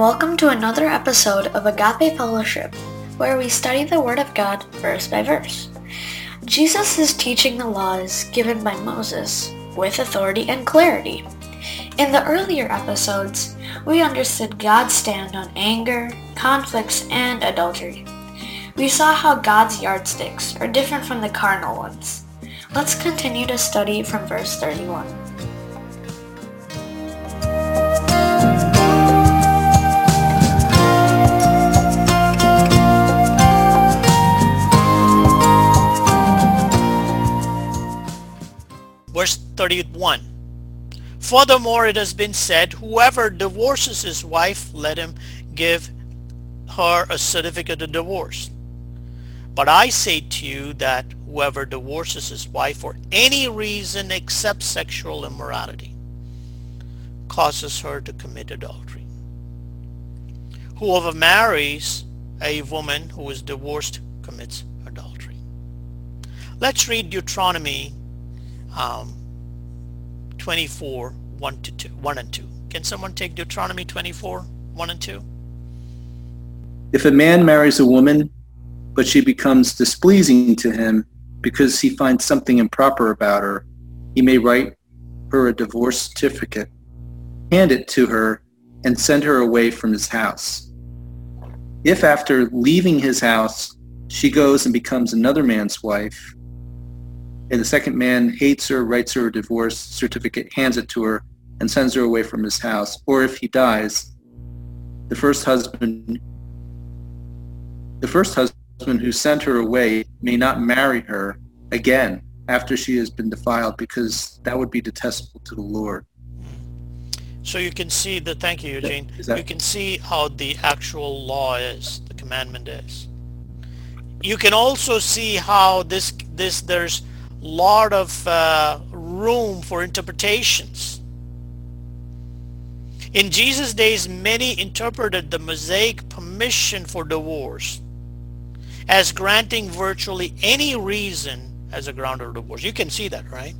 Welcome to another episode of Agape Fellowship, where we study the Word of God verse by verse. Jesus is teaching the laws given by Moses with authority and clarity. In the earlier episodes, we understood God's stand on anger, conflicts, and adultery. We saw how God's yardsticks are different from the carnal ones. Let's continue to study from verse 31. Verse 31. Furthermore, it has been said, whoever divorces his wife, let him give her a certificate of divorce. But I say to you that whoever divorces his wife for any reason except sexual immorality causes her to commit adultery. Whoever marries a woman who is divorced commits adultery. Let's read Deuteronomy um, 24, 1, to 2, 1 and 2. Can someone take Deuteronomy 24, 1 and 2? If a man marries a woman, but she becomes displeasing to him because he finds something improper about her, he may write her a divorce certificate, hand it to her, and send her away from his house. If after leaving his house, she goes and becomes another man's wife, and the second man hates her, writes her a divorce certificate, hands it to her, and sends her away from his house, or if he dies, the first husband the first husband who sent her away may not marry her again after she has been defiled because that would be detestable to the Lord. So you can see the, thank you Eugene, that- you can see how the actual law is, the commandment is. You can also see how this, this, there's lot of uh, room for interpretations. In Jesus' days, many interpreted the Mosaic permission for divorce as granting virtually any reason as a ground of divorce. You can see that, right?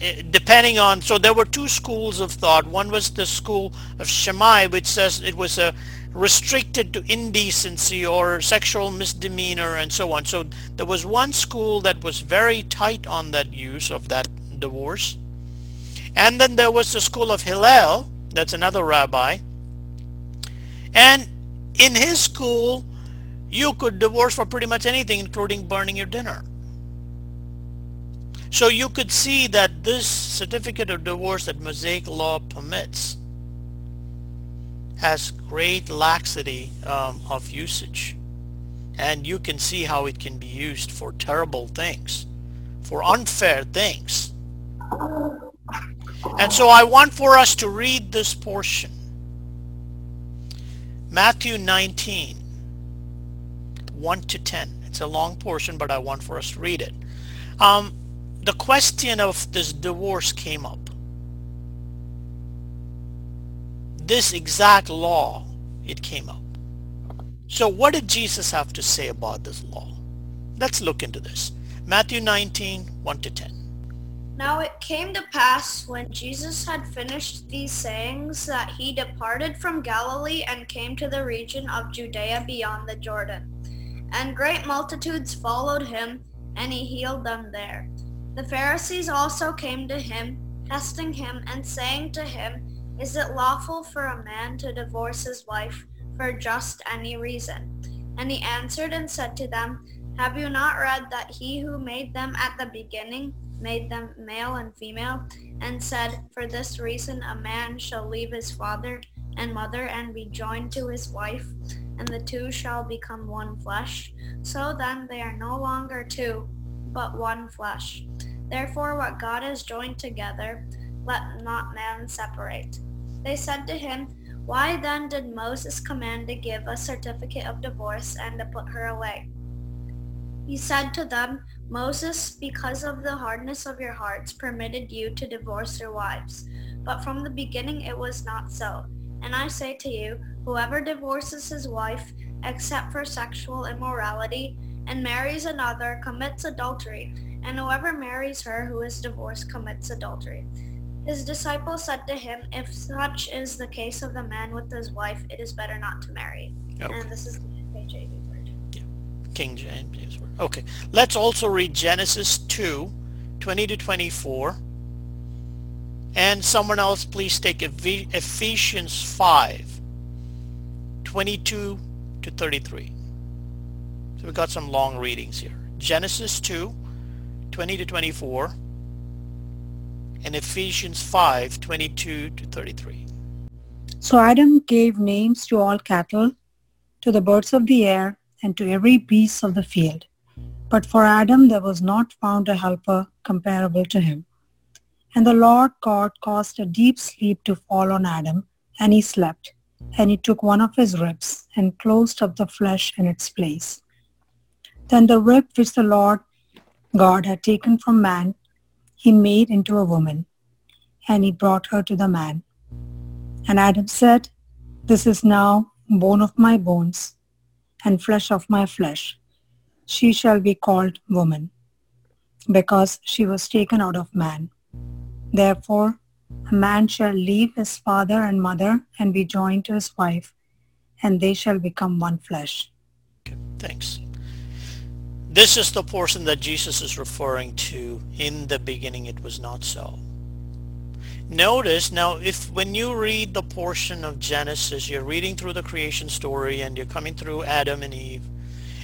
Eh, Depending on, so there were two schools of thought. One was the school of Shammai, which says it was a restricted to indecency or sexual misdemeanor and so on. So there was one school that was very tight on that use of that divorce. And then there was the school of Hillel, that's another rabbi. And in his school, you could divorce for pretty much anything, including burning your dinner. So you could see that this certificate of divorce that Mosaic law permits has great laxity um, of usage. And you can see how it can be used for terrible things, for unfair things. And so I want for us to read this portion. Matthew 19, 1 to 10. It's a long portion, but I want for us to read it. Um, the question of this divorce came up. This exact law, it came up. So what did Jesus have to say about this law? Let's look into this. Matthew 19, 1 to 10. Now it came to pass when Jesus had finished these sayings that he departed from Galilee and came to the region of Judea beyond the Jordan. And great multitudes followed him, and he healed them there. The Pharisees also came to him, testing him, and saying to him, Is it lawful for a man to divorce his wife for just any reason? And he answered and said to them, Have you not read that he who made them at the beginning made them male and female, and said, For this reason a man shall leave his father and mother and be joined to his wife, and the two shall become one flesh. So then they are no longer two, but one flesh. Therefore what God has joined together, let not man separate. They said to him, Why then did Moses command to give a certificate of divorce and to put her away? He said to them, Moses, because of the hardness of your hearts, permitted you to divorce your wives. But from the beginning it was not so. And I say to you, whoever divorces his wife, except for sexual immorality, and marries another commits adultery, and whoever marries her who is divorced commits adultery. His disciples said to him, If such is the case of the man with his wife, it is better not to marry. Okay. And this is the KJV version. King James Word. Okay. Let's also read Genesis 2, 20 to 24. And someone else please take Ephesians 5, 22 to 33. So we've got some long readings here. Genesis 2, 20 to 24. And Ephesians 5, 22 to 33. So Adam gave names to all cattle, to the birds of the air, and to every beast of the field. But for Adam there was not found a helper comparable to him. And the Lord God caused a deep sleep to fall on Adam, and he slept. And he took one of his ribs and closed up the flesh in its place. Then the rib which the Lord God had taken from man, he made into a woman, and he brought her to the man. And Adam said, This is now bone of my bones and flesh of my flesh. She shall be called woman, because she was taken out of man. Therefore, a man shall leave his father and mother and be joined to his wife, and they shall become one flesh. Okay, thanks. This is the portion that Jesus is referring to. In the beginning it was not so. Notice now if when you read the portion of Genesis, you're reading through the creation story and you're coming through Adam and Eve,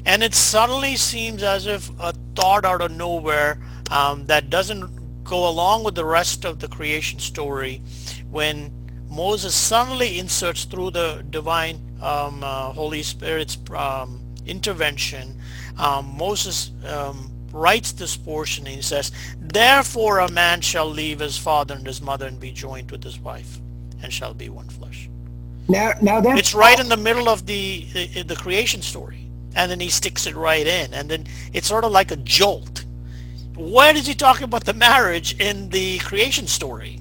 and it suddenly seems as if a thought out of nowhere um, that doesn't go along with the rest of the creation story when Moses suddenly inserts through the divine um, uh, Holy Spirit's um, intervention, um, Moses um, writes this portion and he says, Therefore a man shall leave his father and his mother and be joined with his wife and shall be one flesh. Now, now that's It's right in the middle of the, the the creation story. And then he sticks it right in. And then it's sort of like a jolt. Why is he talking about the marriage in the creation story?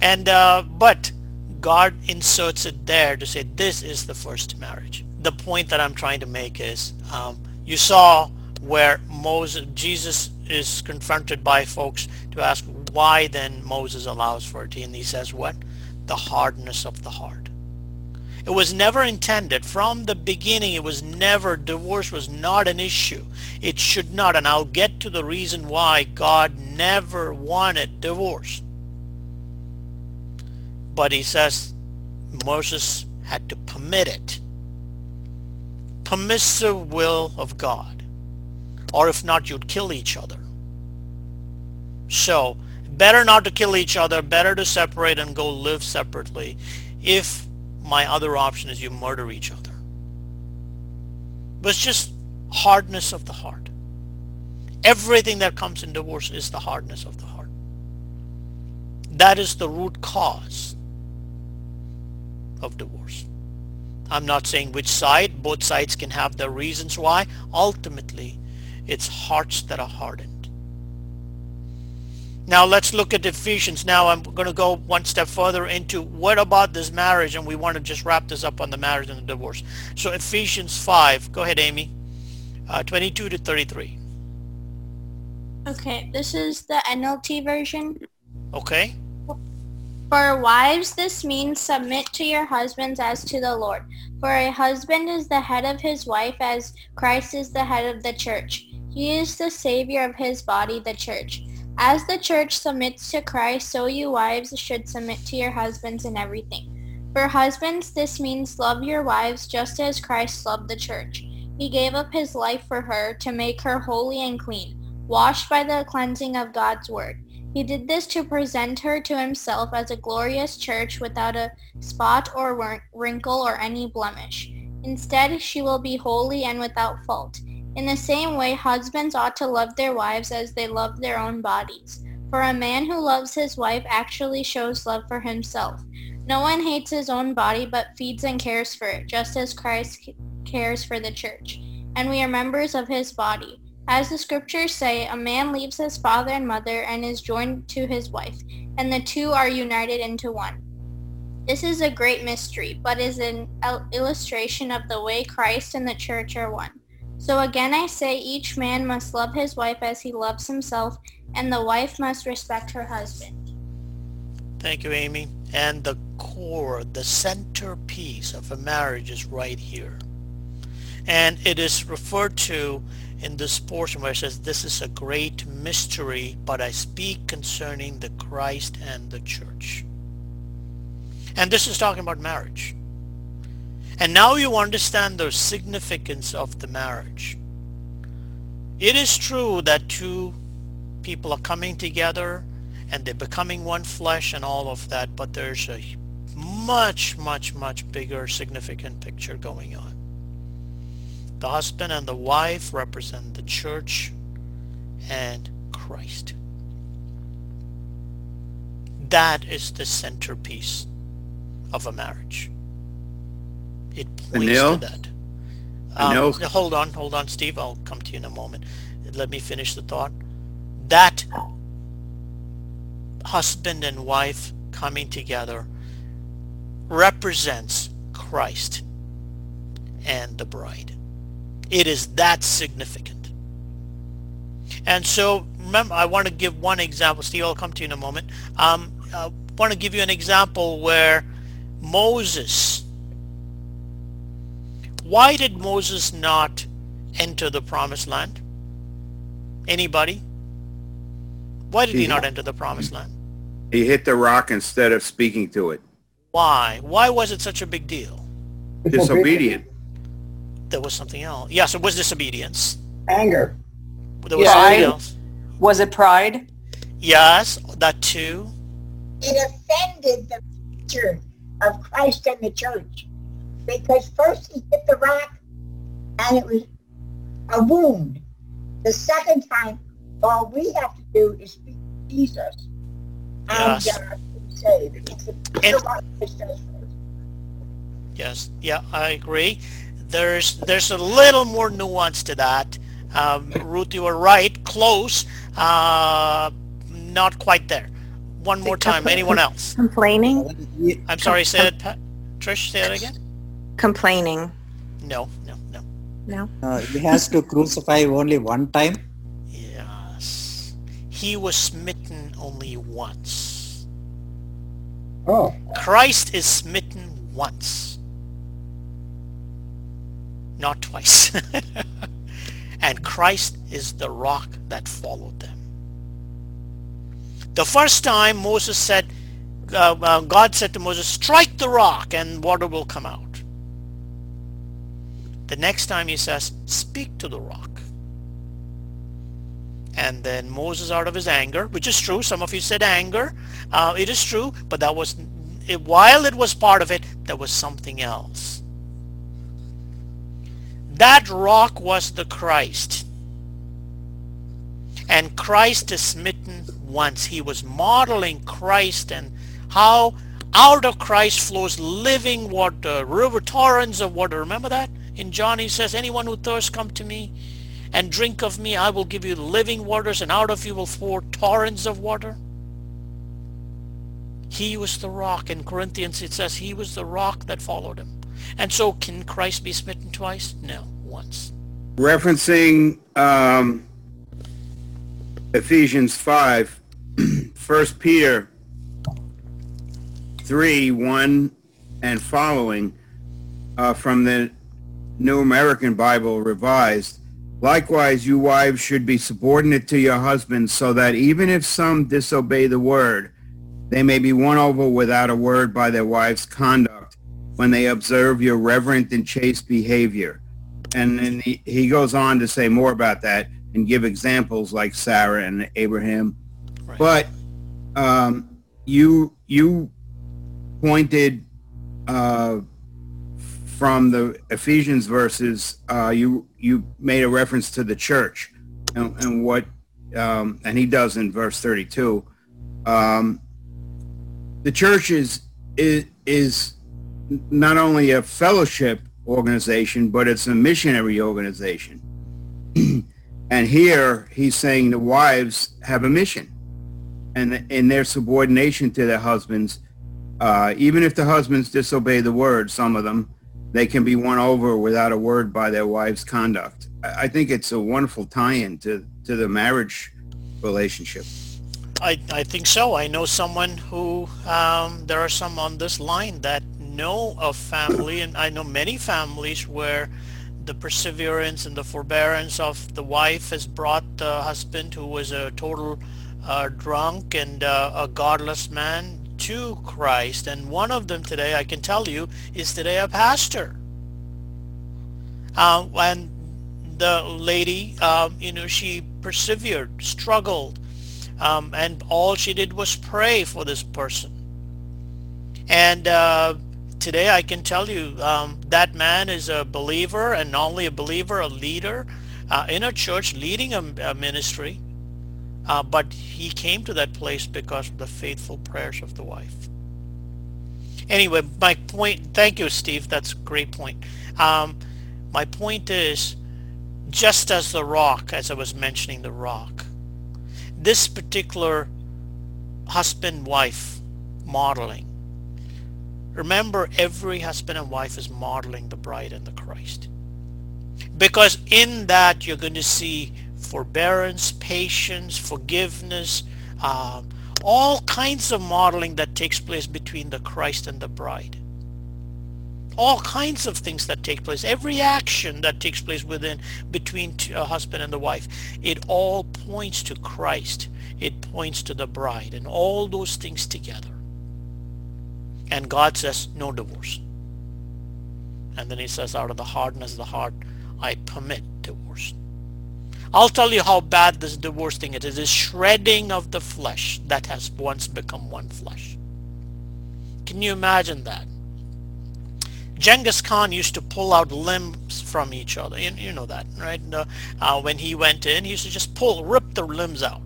And uh, but God inserts it there to say this is the first marriage. The point that I'm trying to make is um, you saw where Moses, Jesus is confronted by folks to ask why then Moses allows for it. And he says what? The hardness of the heart. It was never intended. From the beginning, it was never, divorce was not an issue. It should not. And I'll get to the reason why God never wanted divorce. But he says Moses had to permit it. Permissive will of God. Or if not, you'd kill each other. So, better not to kill each other, better to separate and go live separately if my other option is you murder each other. But it's just hardness of the heart. Everything that comes in divorce is the hardness of the heart. That is the root cause of divorce. I'm not saying which side. Both sides can have their reasons why. Ultimately, it's hearts that are hardened. Now let's look at Ephesians. Now I'm going to go one step further into what about this marriage and we want to just wrap this up on the marriage and the divorce. So Ephesians 5, go ahead Amy, uh, 22 to 33. Okay, this is the NLT version. Okay? For wives, this means submit to your husbands as to the Lord. For a husband is the head of his wife as Christ is the head of the church. He is the savior of his body, the church. As the church submits to Christ, so you wives should submit to your husbands in everything. For husbands, this means love your wives just as Christ loved the church. He gave up his life for her to make her holy and clean, washed by the cleansing of God's word. He did this to present her to himself as a glorious church without a spot or wrinkle or any blemish. Instead, she will be holy and without fault. In the same way, husbands ought to love their wives as they love their own bodies. For a man who loves his wife actually shows love for himself. No one hates his own body but feeds and cares for it, just as Christ cares for the church. And we are members of his body. As the scriptures say, a man leaves his father and mother and is joined to his wife, and the two are united into one. This is a great mystery, but is an illustration of the way Christ and the church are one. So again I say each man must love his wife as he loves himself, and the wife must respect her husband. Thank you, Amy. And the core, the centerpiece of a marriage is right here. And it is referred to in this portion where it says, this is a great mystery, but I speak concerning the Christ and the church. And this is talking about marriage. And now you understand the significance of the marriage. It is true that two people are coming together and they're becoming one flesh and all of that, but there's a much, much, much bigger significant picture going on. The husband and the wife represent the church and Christ. That is the centerpiece of a marriage. It points to that. Um, hold on, hold on, Steve. I'll come to you in a moment. Let me finish the thought. That husband and wife coming together represents Christ and the bride. It is that significant. And so, remember, I want to give one example. Steve, I'll come to you in a moment. Um, I want to give you an example where Moses, why did Moses not enter the promised land? Anybody? Why did he He- not enter the promised land? He hit the rock instead of speaking to it. Why? Why was it such a big deal? Disobedient. There was something else. Yes, it was disobedience. Anger. There was Yeah, something else. Was it pride? Yes, that too. it offended the future of Christ and the church. Because first he hit the rock and it was a wound. The second time, all we have to do is speak to Jesus. And Yes. uh, be saved. It's the And- what Christ does first. Yes, yeah, I agree. There's there's a little more nuance to that. Um, Ruth, you were right, close, uh, not quite there. One more time. Anyone else? Complaining? I'm sorry. Say it, Pat. Trish. Say it again. Complaining. No, no, no. No? Uh, he has to crucify only one time. Yes, he was smitten only once. Oh. Christ is smitten once, not twice. and Christ is the rock that followed them. The first time Moses said, uh, uh, God said to Moses, strike the rock and water will come out. The next time he says, speak to the rock. And then Moses out of his anger, which is true, some of you said anger, uh, it is true, but that was, it, while it was part of it, there was something else. That rock was the Christ. And Christ is smitten once. He was modeling Christ and how out of Christ flows living water, river torrents of water. Remember that? In John he says, anyone who thirsts come to me and drink of me. I will give you living waters and out of you will flow torrents of water. He was the rock. In Corinthians it says he was the rock that followed him. And so can Christ be smitten twice? No, once. Referencing um, Ephesians 5, 1 Peter 3, 1 and following uh, from the New American Bible Revised. Likewise, you wives should be subordinate to your husbands so that even if some disobey the word, they may be won over without a word by their wives' conduct when they observe your reverent and chaste behavior. And then he, he goes on to say more about that and give examples like Sarah and Abraham. Right. But um, you you pointed uh, from the Ephesians verses. Uh, you you made a reference to the church and, and what um, and he does in verse thirty two. Um, the church is is is not only a fellowship organization, but it's a missionary organization. and here he's saying the wives have a mission, and in their subordination to their husbands, uh, even if the husbands disobey the word, some of them, they can be won over without a word by their wives' conduct. I think it's a wonderful tie-in to, to the marriage relationship. I, I think so. I know someone who, um, there are some on this line that know of family, and I know many families where the perseverance and the forbearance of the wife has brought the husband who was a total uh, drunk and uh, a godless man to Christ. And one of them today, I can tell you, is today a pastor. Uh, and the lady, um, you know, she persevered, struggled, um, and all she did was pray for this person. And uh, today I can tell you um, that man is a believer, and not only a believer, a leader uh, in a church, leading a, a ministry. Uh, but he came to that place because of the faithful prayers of the wife. Anyway, my point, thank you, Steve. That's a great point. Um, my point is, just as the rock, as I was mentioning the rock, this particular husband-wife modeling, remember every husband and wife is modeling the bride and the Christ. Because in that you're going to see forbearance, patience, forgiveness, uh, all kinds of modeling that takes place between the Christ and the bride. All kinds of things that take place. Every action that takes place within between a husband and the wife, it all points to Christ. It points to the bride and all those things together. And God says, no divorce. And then he says, out of the hardness of the heart, I permit divorce. I'll tell you how bad this divorce thing is. It is shredding of the flesh that has once become one flesh. Can you imagine that? Genghis Khan used to pull out limbs from each other. You, you know that, right? Uh, when he went in, he used to just pull, rip the limbs out.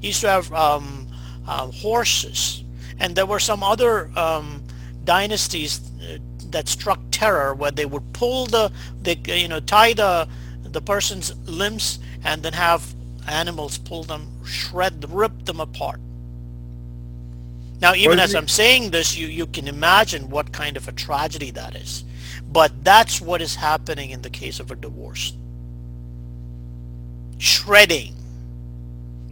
He used to have um, uh, horses. And there were some other um, dynasties uh, that struck terror where they would pull the, they, you know, tie the the person's limbs and then have animals pull them, shred, rip them apart. Now, even as I'm saying this, you, you can imagine what kind of a tragedy that is. But that's what is happening in the case of a divorce. Shredding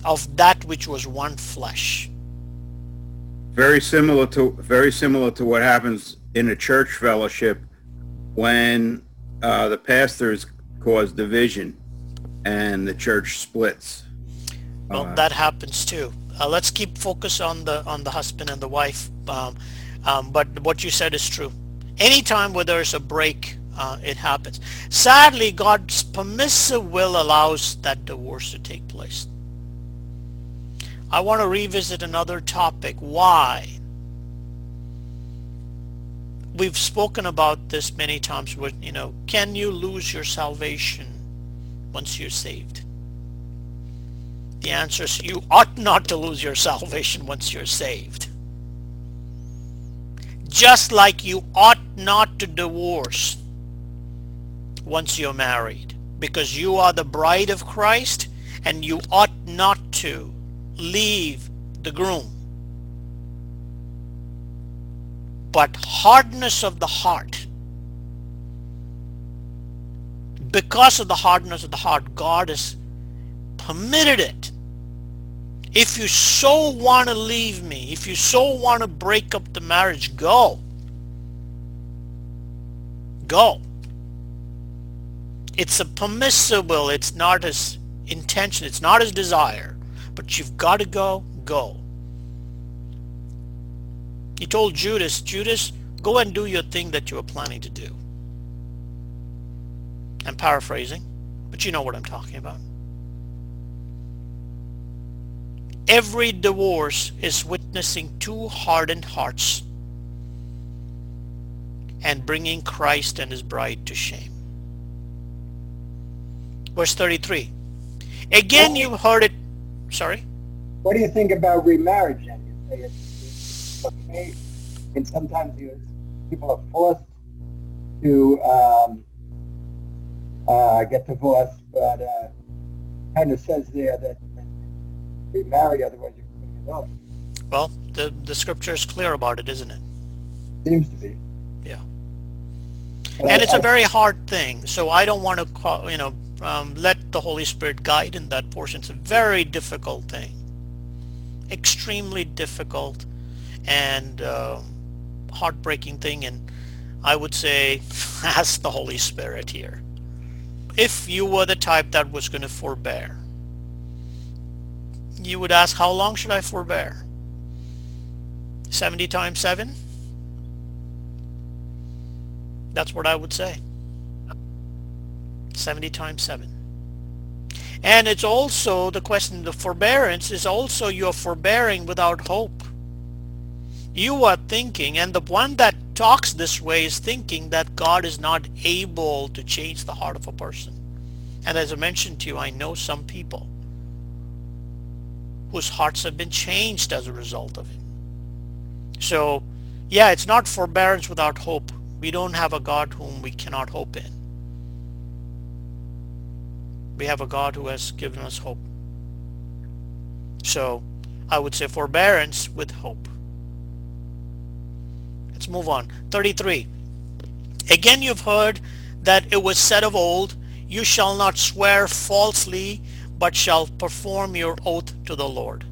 of that which was one flesh. Very similar to very similar to what happens in a church fellowship when uh, the pastors cause division and the church splits. Well, uh, that happens too. Uh, let's keep focus on the on the husband and the wife. Um, um, but what you said is true. Anytime where there's a break, uh, it happens. Sadly, God's permissive will allows that divorce to take place. I want to revisit another topic. Why? we've spoken about this many times with, you know, can you lose your salvation once you're saved? The answer is you ought not to lose your salvation once you're saved. Just like you ought not to divorce once you're married because you are the bride of Christ and you ought not to leave the groom. but hardness of the heart. Because of the hardness of the heart, God has permitted it. If you so want to leave me, if you so want to break up the marriage, go. Go. It's a permissible, it's not his intention, it's not his desire. But you've got to go, go. He told Judas, Judas, go and do your thing that you were planning to do. I'm paraphrasing, but you know what I'm talking about. Every divorce is witnessing two hardened hearts and bringing Christ and his bride to shame. Verse 33. Again, you've heard it. Sorry? What do you think about remarriage? You say it's okay, and sometimes you, people are forced to um, uh, get divorced, but uh, kind of says there that be married, otherwise you can get off. Well, the the scripture is clear about it, isn't it? Seems to be. Yeah. But and I, it's I, a very hard thing, so I don't want to, call, you know, um, let the Holy Spirit guide in that portion. It's a very difficult thing. extremely difficult and uh, heartbreaking thing and I would say ask the Holy Spirit here. If you were the type that was going to forbear, you would ask, how long should I forbear? 70 times 7? That's what I would say. 70 times 7. And it's also the question, the forbearance is also you're forbearing without hope. You are thinking, and the one that talks this way is thinking that God is not able to change the heart of a person. And as I mentioned to you, I know some people whose hearts have been changed as a result of it. So, yeah, it's not forbearance without hope. We don't have a God whom we cannot hope in. We have a God who has given us hope. So, I would say forbearance with hope. Let's move on. 33. Again you've heard that it was said of old, you shall not swear falsely, but shall perform your oath to the Lord.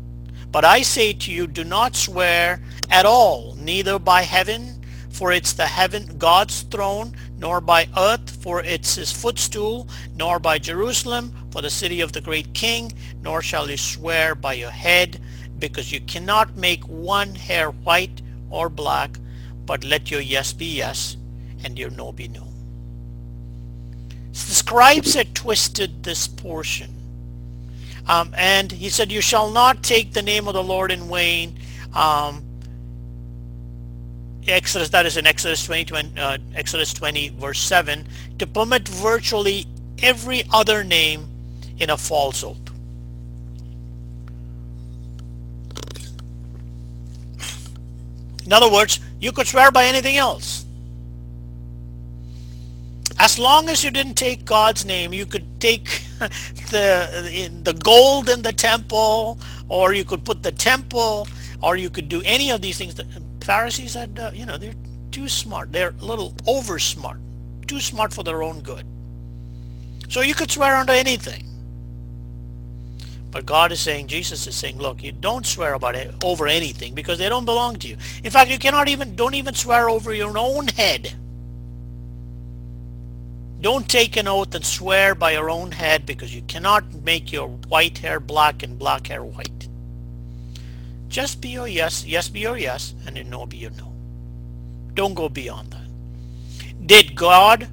But I say to you, do not swear at all, neither by heaven, for it's the heaven God's throne, nor by earth, for it's his footstool, nor by Jerusalem, for the city of the great king, nor shall you swear by your head, because you cannot make one hair white or black, but let your yes be yes and your no be no. The scribes had twisted this portion. Um, and he said, you shall not take the name of the Lord in vain. Um, Exodus, that is in Exodus 20, 20 uh, Exodus 20, verse 7, to permit virtually every other name in a false oath. In other words, you could swear by anything else. As long as you didn't take God's name, you could take the the gold in the temple, or you could put the temple, or you could do any of these things. Pharisees said, uh, you know, they're too smart. They're a little over smart, too smart for their own good. So you could swear under anything. But God is saying, Jesus is saying, look, you don't swear about it over anything because they don't belong to you. In fact, you cannot even, don't even swear over your own head. Don't take an oath and swear by your own head because you cannot make your white hair black and black hair white. Just be your yes, yes be your yes, and your no be your no. Don't go beyond that. Did God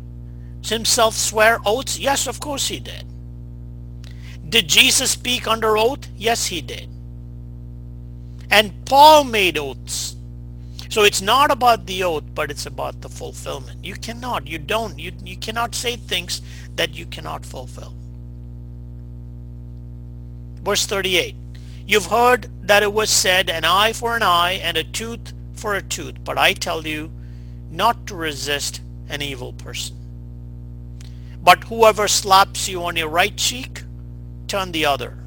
himself swear oaths? Yes, of course he did. Did Jesus speak under oath? Yes, he did. And Paul made oaths. So it's not about the oath, but it's about the fulfillment. You cannot, you don't, you, you cannot say things that you cannot fulfill. Verse 38. You've heard that it was said, an eye for an eye and a tooth for a tooth. But I tell you not to resist an evil person. But whoever slaps you on your right cheek, turn the other.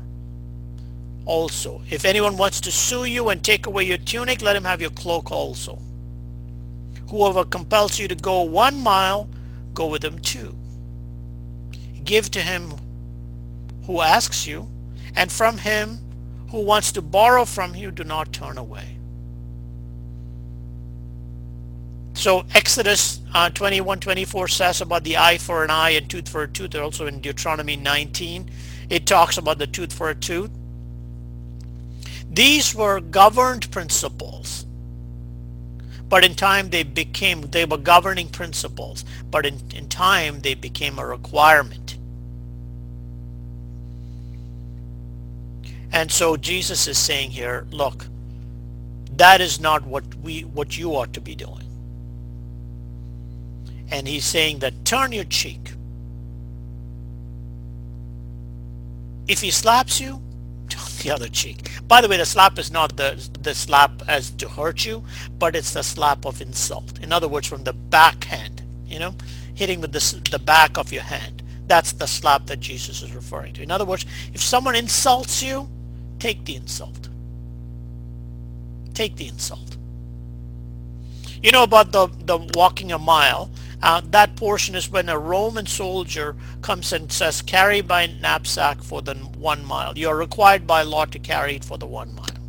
Also, if anyone wants to sue you and take away your tunic, let him have your cloak also. Whoever compels you to go one mile, go with him two. Give to him who asks you, and from him who wants to borrow from you, do not turn away. So Exodus uh, 21, 24 says about the eye for an eye and tooth for a tooth. Also in Deuteronomy 19, it talks about the tooth for a tooth. These were governed principles. But in time they became, they were governing principles. But in, in time they became a requirement. And so Jesus is saying here, look, that is not what we what you ought to be doing. And he's saying that turn your cheek. If he slaps you, turn the other cheek. By the way, the slap is not the the slap as to hurt you, but it's the slap of insult. In other words, from the backhand, you know, hitting with the, the back of your hand. That's the slap that Jesus is referring to. In other words, if someone insults you, take the insult. Take the insult. You know about the, the walking a mile. Uh, that portion is when a Roman soldier comes and says, carry my knapsack for the one mile. You are required by law to carry it for the one mile.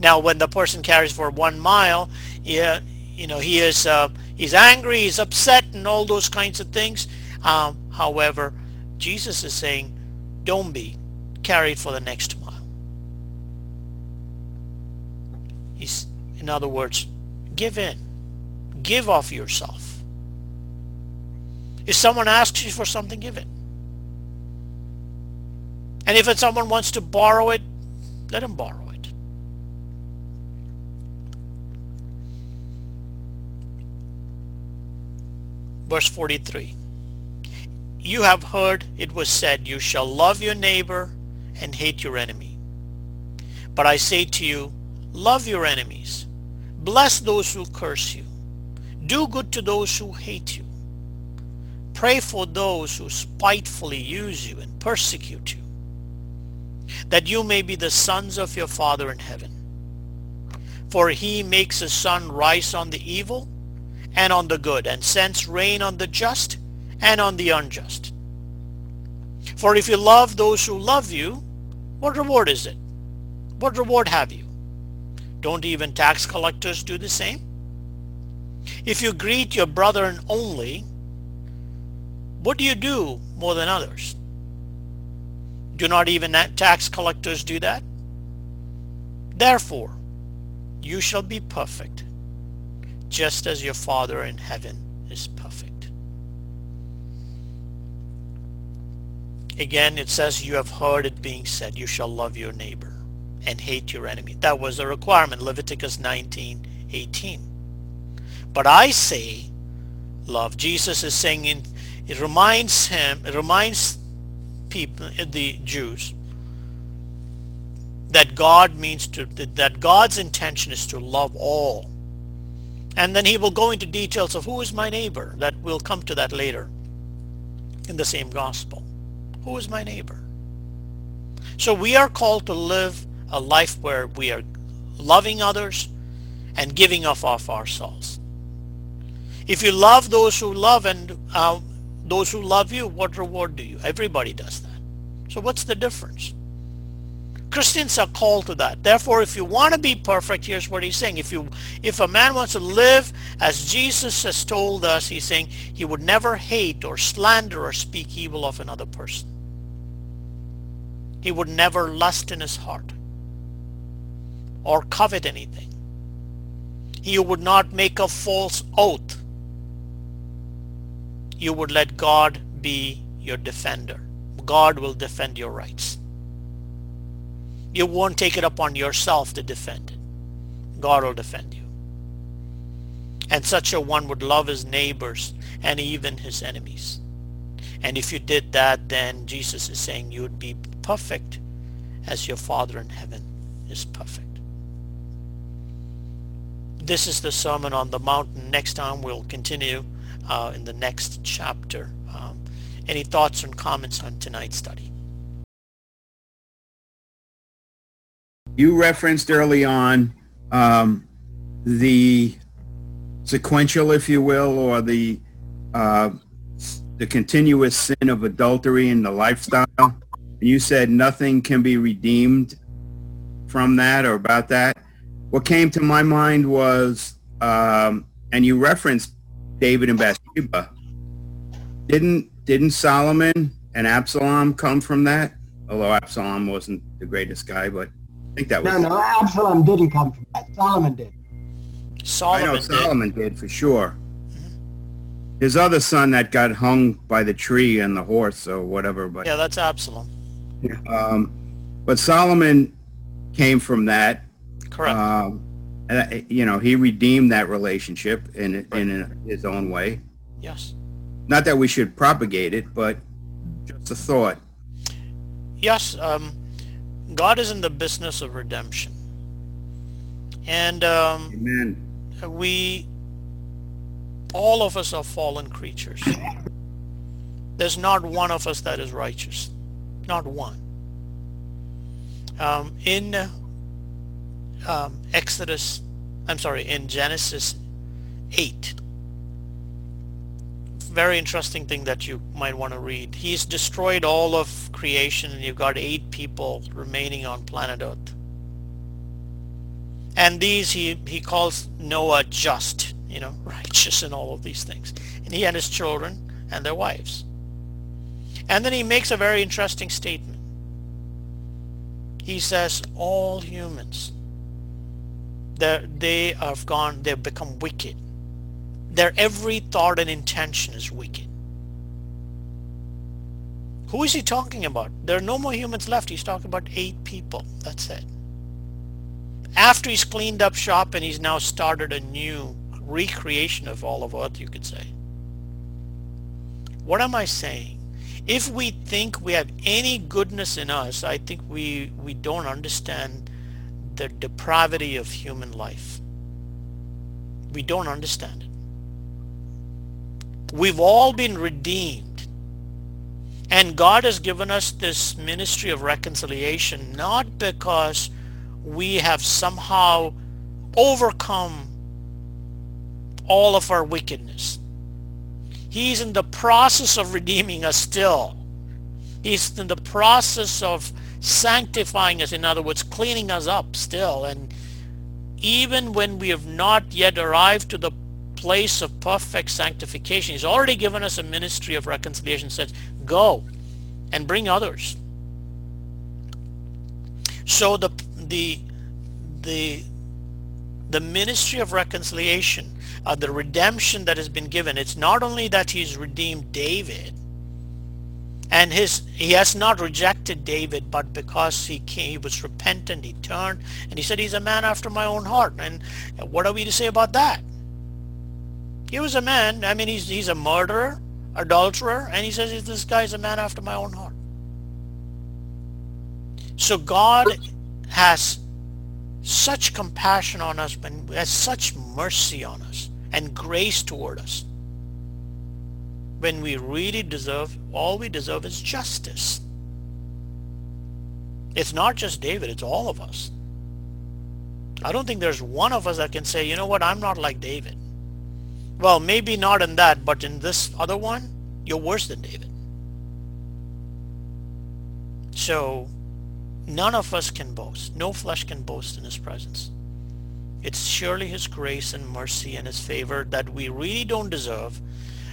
Now, when the person carries for one mile, yeah, you know, he is uh, he's angry, he's upset, and all those kinds of things. Um, however, Jesus is saying, don't be carried for the next mile. He's, in other words, give in, give off yourself. If someone asks you for something, give it. And if someone wants to borrow it, let him borrow it. Verse 43. You have heard it was said, you shall love your neighbor and hate your enemy. But I say to you, love your enemies. Bless those who curse you. Do good to those who hate you. Pray for those who spitefully use you and persecute you, that you may be the sons of your Father in heaven. For he makes his sun rise on the evil and on the good, and sends rain on the just and on the unjust. For if you love those who love you, what reward is it? What reward have you? Don't even tax collectors do the same? If you greet your brethren only, what do you do more than others? Do not even tax collectors do that? Therefore, you shall be perfect, just as your Father in heaven is perfect. Again, it says, you have heard it being said, you shall love your neighbor and hate your enemy. That was a requirement, Leviticus 19, 18. But I say, love. Jesus is saying in it reminds him, it reminds people, the Jews, that God means to, that God's intention is to love all. And then he will go into details of who is my neighbor. That we'll come to that later in the same gospel. Who is my neighbor? So we are called to live a life where we are loving others and giving of, of ourselves. If you love those who love and uh, those who love you, what reward do you? Everybody does that. So what's the difference? Christians are called to that. Therefore, if you want to be perfect, here's what he's saying. If you, if a man wants to live as Jesus has told us, he's saying he would never hate or slander or speak evil of another person. He would never lust in his heart or covet anything. He would not make a false oath you would let God be your defender. God will defend your rights. You won't take it upon yourself to defend it. God will defend you. And such a one would love his neighbors and even his enemies. And if you did that, then Jesus is saying you would be perfect as your Father in heaven is perfect. This is the Sermon on the Mountain. Next time we'll continue uh, in the next chapter. Um, any thoughts and comments on tonight's study? You referenced early on um, the sequential, if you will, or the uh, the continuous sin of adultery in the lifestyle. And you said nothing can be redeemed from that or about that. What came to my mind was, um, and you referenced David and Bathsheba. Didn't didn't Solomon and Absalom come from that? Although Absalom wasn't the greatest guy, but I think that was. No, no, Absalom didn't come from that. Solomon did. Solomon I know did. Solomon did for sure. His other son that got hung by the tree and the horse or whatever, but Yeah, that's Absalom. Um, but Solomon came from that. Correct. Um, and, uh, you know, he redeemed that relationship in in his own way. yes. Not that we should propagate it, but just a thought. Yes, um, God is in the business of redemption. And um, Amen. we, all of us are fallen creatures. There's not one of us that is righteous. Not one. Um, in um, Exodus, I'm sorry, in Genesis 8, very interesting thing that you might want to read. He's destroyed all of creation and you've got eight people remaining on planet Earth. And these he, he calls Noah just, you know, righteous and all of these things. And he and his children and their wives. And then he makes a very interesting statement. He says all humans, they have gone, they've become wicked. Their every thought and intention is wicked. Who is he talking about? There are no more humans left. He's talking about eight people. That's it. After he's cleaned up shop and he's now started a new recreation of all of Earth, you could say. What am I saying? If we think we have any goodness in us, I think we, we don't understand the depravity of human life. We don't understand it. We've all been redeemed. And God has given us this ministry of reconciliation not because we have somehow overcome all of our wickedness. He's in the process of redeeming us still. He's in the process of sanctifying us, in other words, cleaning us up still. And even when we have not yet arrived to the place of perfect sanctification, he's already given us a ministry of reconciliation. Says, go and bring others. So the the the the ministry of reconciliation uh, the redemption that has been given. It's not only that he's redeemed David, and his he has not rejected David, but because he came, he was repentant, he turned, and he said he's a man after my own heart. And what are we to say about that? He was a man. I mean, he's he's a murderer, adulterer, and he says this guy's a man after my own heart. So God has such compassion on us, and has such mercy on us and grace toward us. When we really deserve, all we deserve is justice. It's not just David, it's all of us. I don't think there's one of us that can say, you know what, I'm not like David. Well, maybe not in that, but in this other one, you're worse than David. So none of us can boast. No flesh can boast in his presence. It's surely his grace and mercy and his favor that we really don't deserve.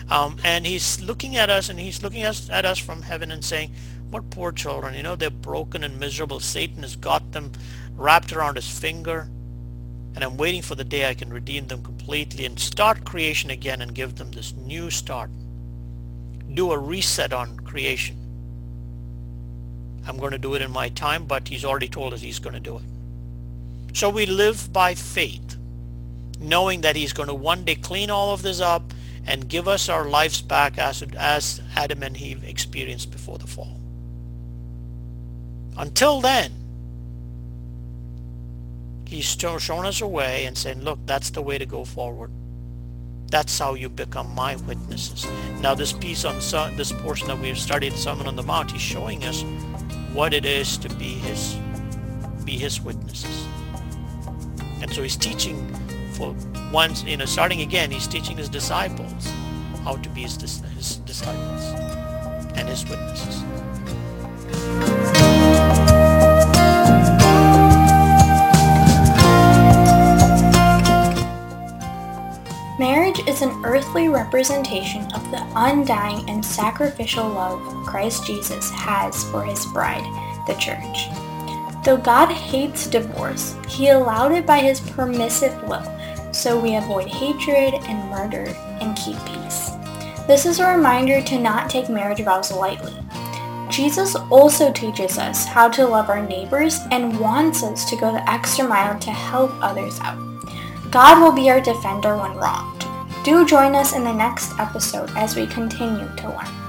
Um, and he's looking at us and he's looking at us from heaven and saying, what poor children, you know, they're broken and miserable. Satan has got them wrapped around his finger. And I'm waiting for the day I can redeem them completely and start creation again and give them this new start. Do a reset on creation. I'm going to do it in my time, but he's already told us he's going to do it. So we live by faith, knowing that he's going to one day clean all of this up and give us our lives back as, as Adam and Eve experienced before the fall. Until then, he's shown us a way and saying, look, that's the way to go forward. That's how you become my witnesses. Now this piece on this portion that we've studied, Sermon on the Mount, he's showing us what it is to be his, be his witnesses. And so he's teaching for once, you know, starting again, he's teaching his disciples how to be his, his disciples and his witnesses. Earthly representation of the undying and sacrificial love Christ Jesus has for his bride, the church. Though God hates divorce, he allowed it by his permissive will, so we avoid hatred and murder and keep peace. This is a reminder to not take marriage vows lightly. Jesus also teaches us how to love our neighbors and wants us to go the extra mile to help others out. God will be our defender when wronged. Do join us in the next episode as we continue to learn.